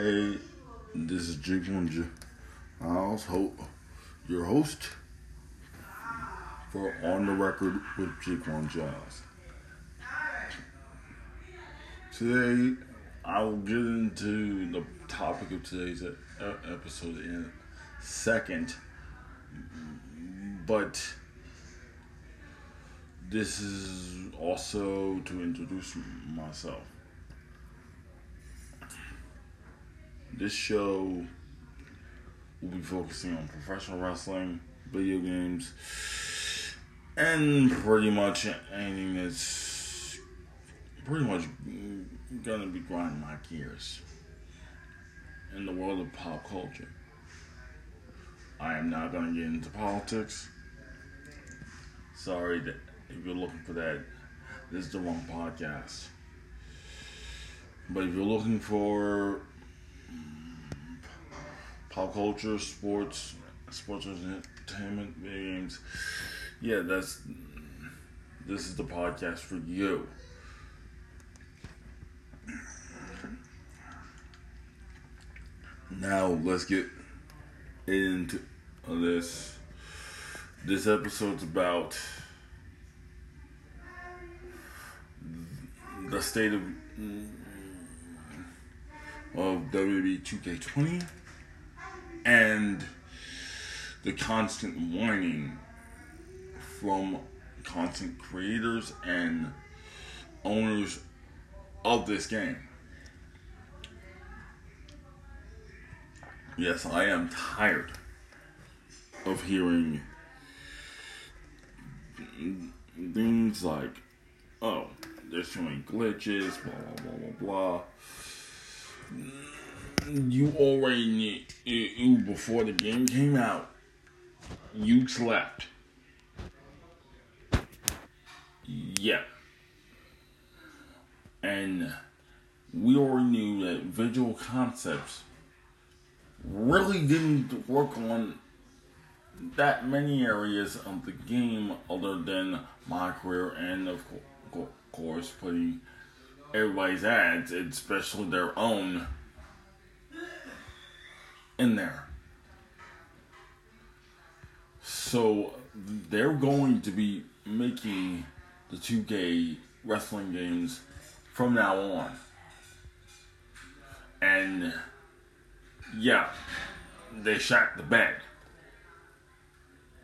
Hey, this is Jake Winja. I'll hope your host for On the Record with Jake One Giles. Today, I will get into the topic of today's episode in a second, but this is also to introduce myself. This show will be focusing on professional wrestling, video games, and pretty much anything that's pretty much gonna be grinding my gears in the world of pop culture. I am not gonna get into politics. Sorry that if you're looking for that, this is the wrong podcast. But if you're looking for pop culture, sports, sports entertainment, video games. Yeah, that's this is the podcast for you. Now let's get into this. This episode's about the state of mm, of WWE 2K20 and the constant whining from content creators and owners of this game. Yes, I am tired of hearing things like, oh, there's too many glitches, blah, blah, blah, blah, blah you already knew before the game came out, you slept. Yeah. And we already knew that visual concepts really didn't work on that many areas of the game other than my career and of course putting everybody's ads, especially their own in there. So they're going to be making the 2K wrestling games from now on. And yeah, they shot the bed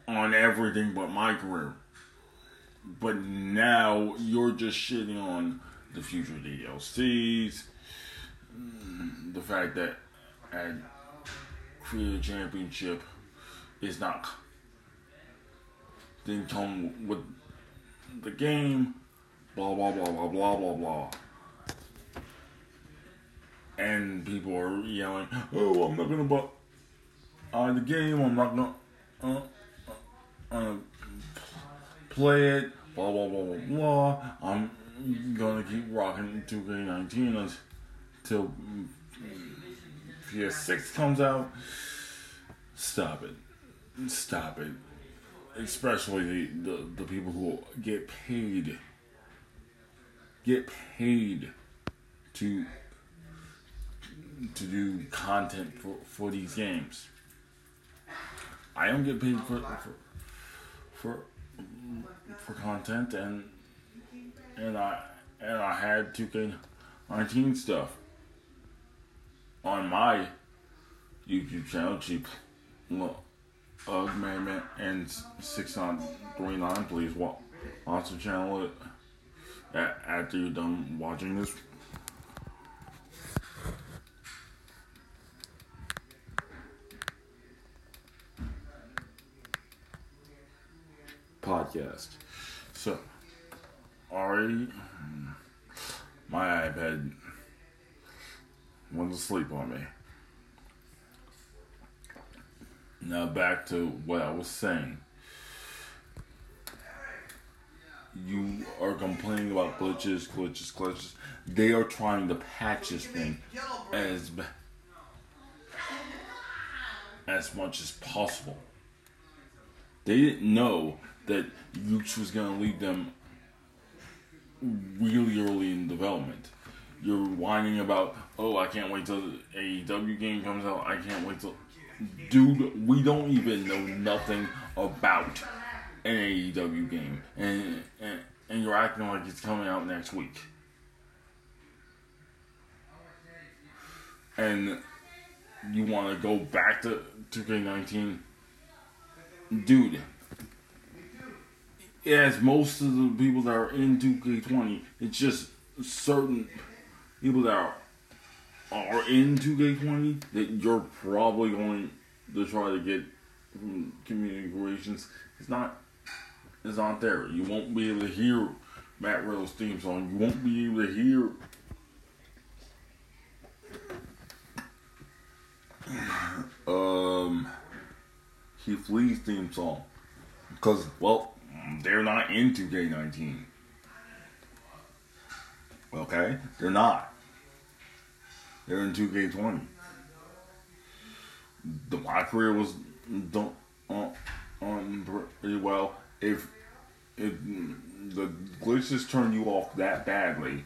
on everything but my career. But now you're just shitting on the future DLCs, mm, the fact that and a championship is not didn't come with the game, blah blah blah blah blah blah blah. And people are yelling, "Oh, I'm not gonna buy uh, the game. I'm not gonna uh, uh, uh, play it." Blah blah blah blah blah. I'm gonna keep rocking 2K19 until PS6 comes out, stop it. Stop it. Especially the, the, the people who get paid. Get paid to to do content for, for these games. I don't get paid for for for, for content and and I and I had 2K19 stuff on my YouTube channel, Cheap Ugg Man and 6939, please watch, the channel after you're done watching this. Podcast. So, already, hmm, my iPad went to sleep on me. Now back to what I was saying. You are complaining about glitches, glitches, glitches. They are trying to patch this thing as as much as possible. They didn't know that Yuke's was gonna leave them really early in development you're whining about, oh, I can't wait till the AEW game comes out. I can't wait till. Dude, we don't even know nothing about an AEW game, and and, and you're acting like it's coming out next week. And you want to go back to 2K19, dude. As most of the people that are in 2K20, it's just certain people that are are in 2K20 that you're probably going to try to get from community creations. It's not. It's not there. You won't be able to hear Matt Riddle's theme song. You won't be able to hear um, Keith Lee's theme song. Because, well, they're not in 2K19. Okay? They're not. They're in 2K20. The, my career was done uh, on, on pretty well. If if the glitches turn you off that badly,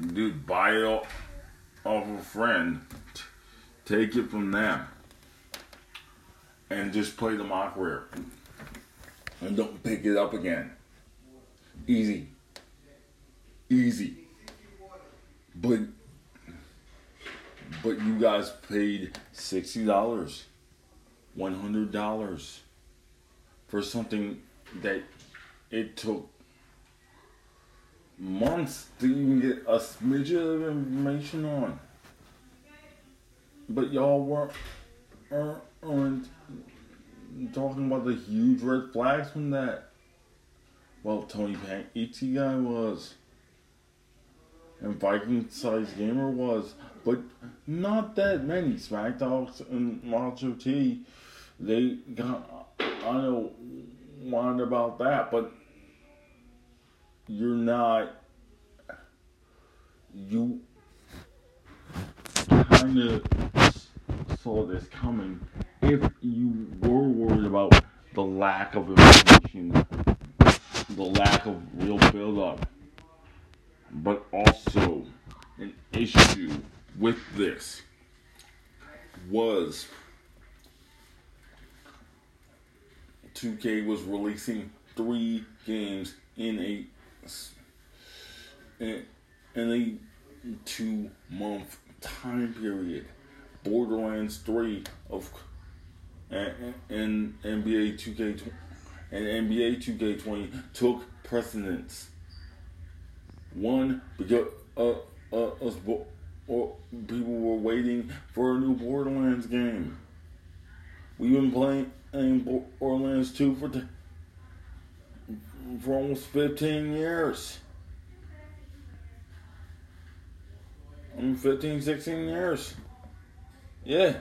dude, buy it off of a friend, take it from them, and just play the mock And don't pick it up again. Easy. Easy. But but you guys paid sixty dollars, one hundred dollars for something that it took months to even get a smidge of information on. But y'all weren't, weren't talking about the huge red flags from that. Well, Tony Pan guy was. And Viking Size Gamer was. But not that many. Smack Dogs and Macho T, they got, I know, whined about that. But you're not you kind of saw this coming if you were worried about the lack of information, the lack of real build-up, but also an issue with this was 2K was releasing three games in a in, a two month time period. Borderlands 3 of and, and NBA 2K and NBA 2K20 took precedence. One because uh, uh, us or people were waiting for a new Borderlands game. We've been playing Borderlands 2 for t- for almost 15 years. I mean, 15, 16 years. Yeah.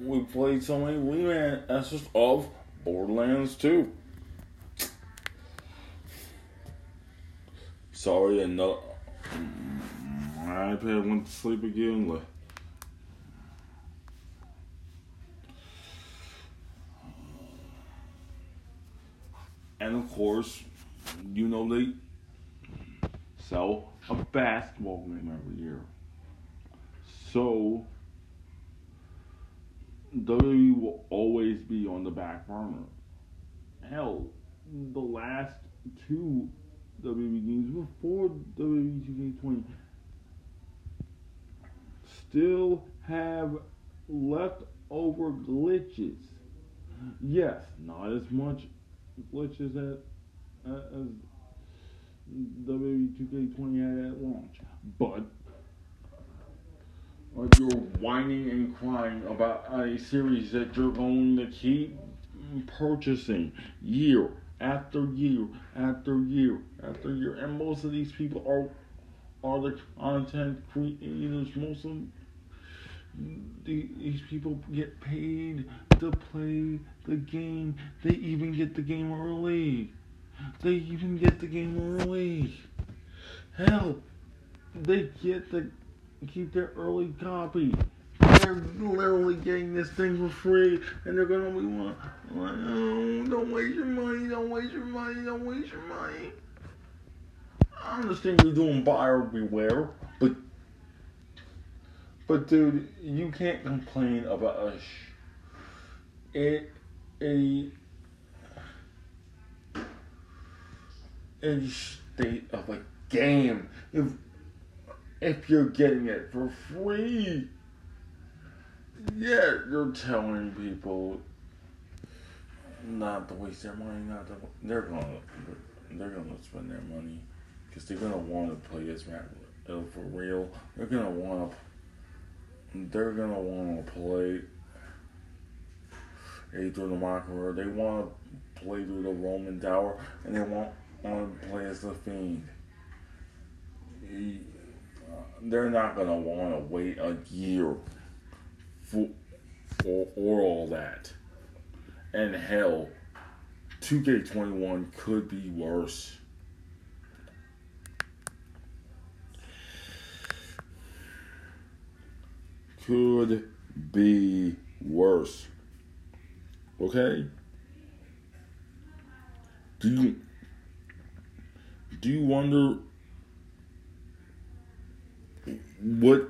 We played so many remasters of Borderlands 2. Sorry, and no, my iPad went to sleep again. And of course, you know they sell a basketball game every year. So WWE will always be on the back burner. Hell, the last two WWE games before WWE 2K20 still have leftover glitches. Yes, not as much glitches uh, as WWE 2K20 had at launch. But you're whining and crying about a series that you're going to keep purchasing year after year after year after year, and most of these people are are the content creators. Most of these people get paid to play the game. They even get the game early. They even get the game early. Hell, they get to keep their early copy. They're literally getting this thing for free, and they're gonna be like, oh, don't waste your money, don't waste your money, don't waste your money. I understand you're doing buyer beware, but but dude, you can't complain about sh- a a a state of a game if if you're getting it for free. Yeah, you're telling people not to waste their money, not to. They're gonna, they're gonna spend their money because they're gonna want to play this map for real. They're gonna want to. They're gonna want to play through the Mockerer. They want to play through the Roman Tower, and they want want to play as the Fiend. He, they're not gonna want to wait a year for or, or all that. And hell, 2K21 could be worse. Could be worse. Okay? Do you do you wonder what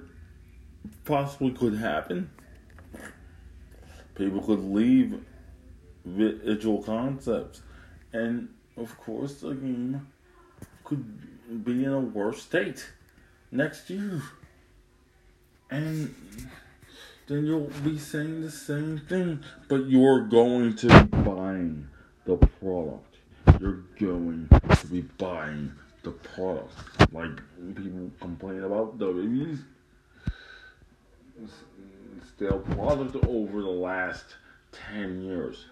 possibly could happen? People could leave visual concepts, and of course, the game could be in a worse state next year. And then you'll be saying the same thing, but you're going to be buying the product. You're going to be buying the product. Like people complain about WWE's stale product over the last 10 years,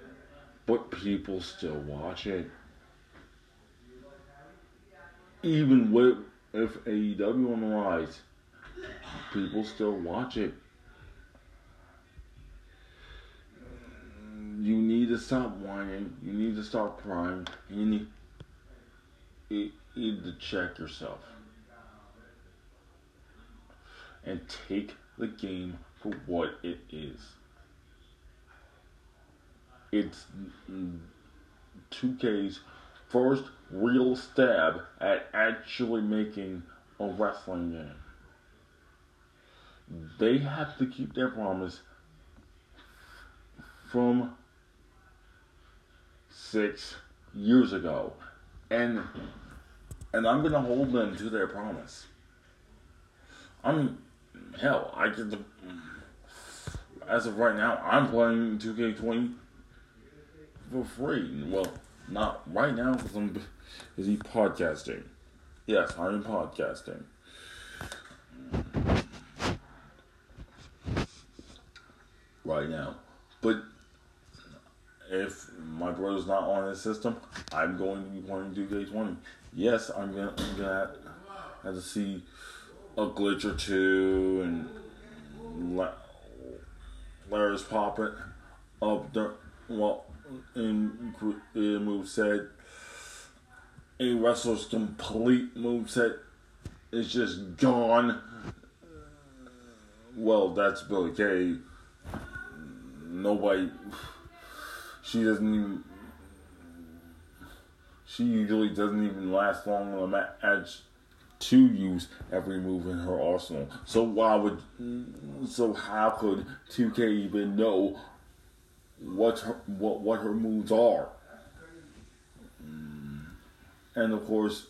but people still watch it. Even with if AEW on the rise, people still watch it. You need to stop whining. You need to stop crying. You need, you need to check yourself and take the game for what it is. It's 2K's first real stab at actually making a wrestling game. They have to keep their promise from six years ago. And and I'm gonna hold them to their promise. I'm hell, I get the as of right now, I'm playing 2K20 for free. Well, not right now because I'm busy podcasting. Yes, I'm podcasting. Right now. But if my brother's not on his system, I'm going to be playing 2K20. Yes, I'm gonna, I'm gonna have to see a glitch or two and Larry's popping up the well in in move set. A wrestler's complete move set is just gone. Well, that's Billie Kay. Nobody. She doesn't even. She usually doesn't even last long on a match to use every move in her arsenal. So why would so how could 2K even know what her, what what her moves are? Mm. And of course,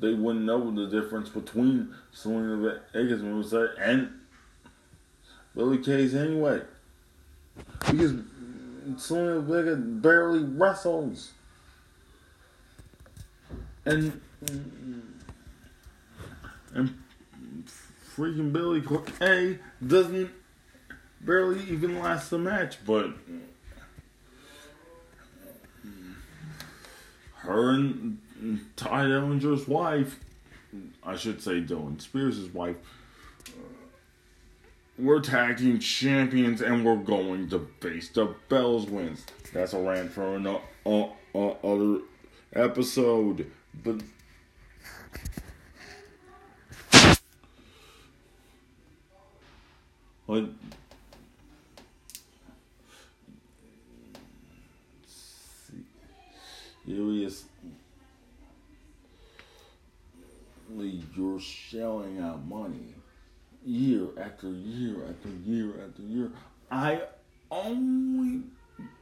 they wouldn't know the difference between Zelina Vega's moveset and Billie Kay's anyway. Because Zelina Vega barely wrestles. And and freaking Billie Kay doesn't barely even last the match, but her and Tye Dillinger's wife, I should say Dylan Spears' wife, we're tag team champions and we're going to face the Bells wins. That's a rant for another uh, uh, other episode, but he is. you're shelling out money year after year after year after year. I only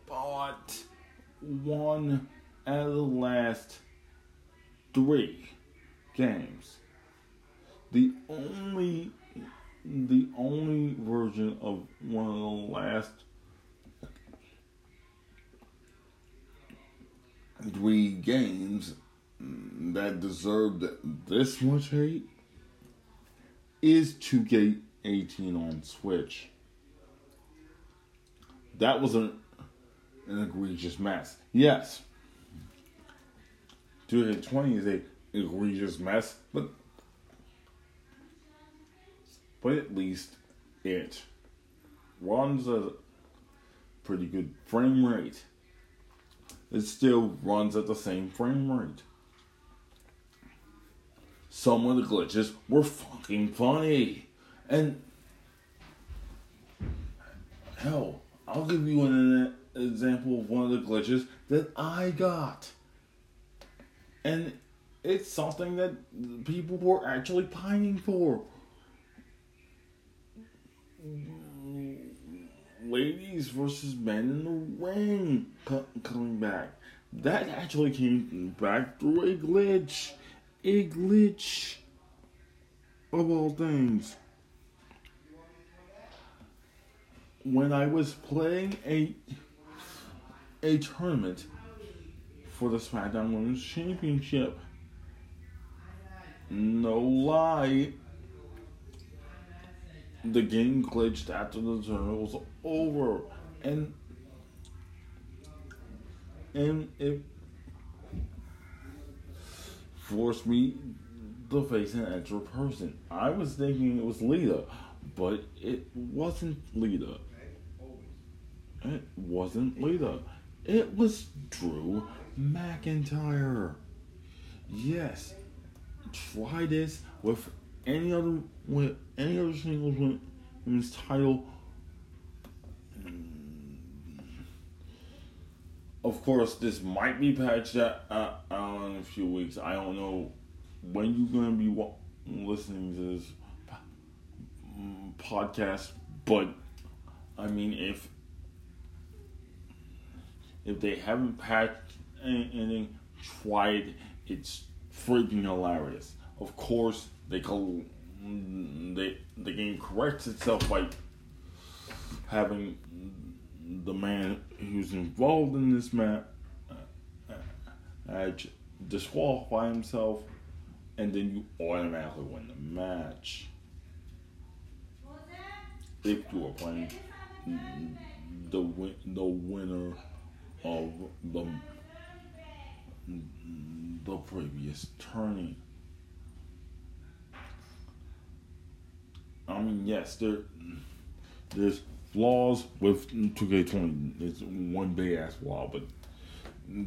bought one out of the last three games. The only the only version of one of the last three games that deserved this much hate is 2K18 on Switch. That was an, an egregious mess. Yes. 2K20 is a egregious mess, but but at least it runs a pretty good frame rate. It still runs at the same frame rate. Some of the glitches were fucking funny. And hell, I'll give you an example of one of the glitches that I got. And it's something that people were actually pining for. Ladies versus men in the ring coming back. That actually came back through a glitch a glitch of all things. When I was playing a a tournament for the SmackDown Women's Championship, no lie, the game glitched after the tournament was over, and and it forced me to face an extra person. I was thinking it was Lita, but it wasn't Lita. It wasn't Lita. It was Drew McIntyre. Yes, try this with any other with any other singles women's title. Mm, of course, this might be patched out, in a few weeks. I don't know when you're to be listening to this mm, podcast, but I mean, if if they haven't patched try it. It's freaking hilarious. Of course, they call they the game corrects itself by having the man who's involved in this match uh, uh, disqualify himself, and then you automatically win the match. If you are playing the win- the winner of the the previous tourney. I mean, yes, there there's flaws with 2K20. It's one big ass flaw, but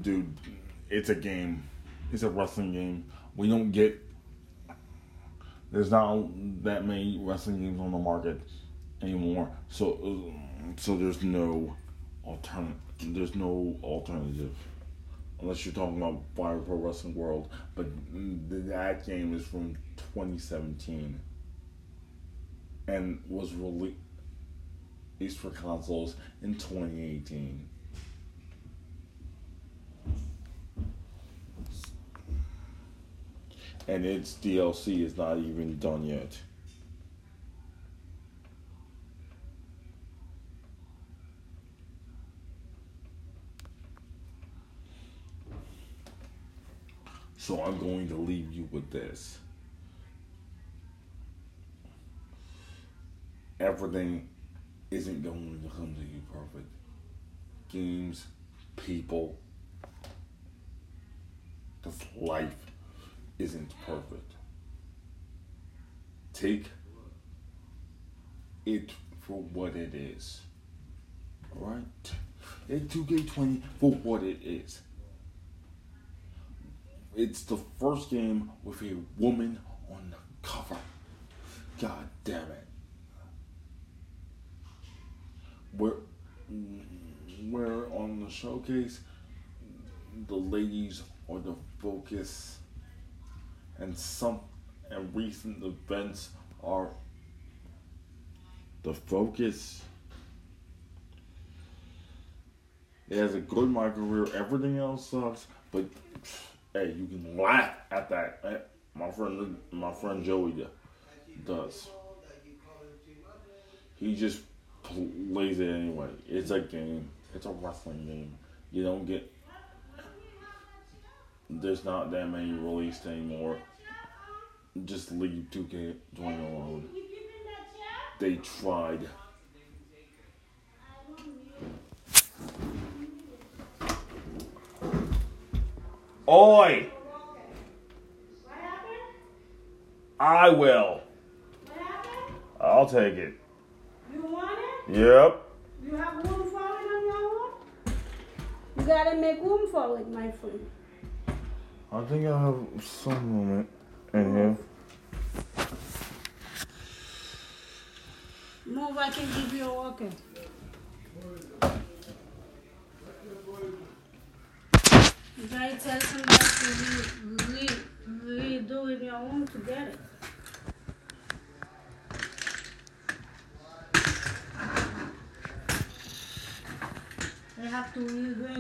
dude, it's a game. It's a wrestling game. We don't get. There's not that many wrestling games on the market anymore. So, so there's no alternative. There's no alternative, unless you're talking about Fire Pro Wrestling World. But that game is from 2017 and was released for consoles in 2018. And its DLC is not even done yet. So I'm going to leave you with this. Everything isn't going to come to you perfect. Games, people, because life isn't perfect. Take it for what it is. Alright? Take 2K20 for what it is. It's the first game with a woman on the cover. God damn it where where on the showcase the ladies are the focus and some and recent events are the focus. It has a good career. Everything else sucks, but hey, you can laugh at that. My friend, my friend Joey does. He just plays it anyway. It's a game. It's a wrestling game. You don't get. There's not that many released anymore. Just leave 2K20 alone. They tried. Oi! What happened? I will. What happened? I'll take it. You want it? Yep. You have room for it on your own? You gotta make room for it, my friend. I think I have some room in here. Move, I can give you a walker. Gotta tell somebody to re, redo in your room to get it. They have to rearrange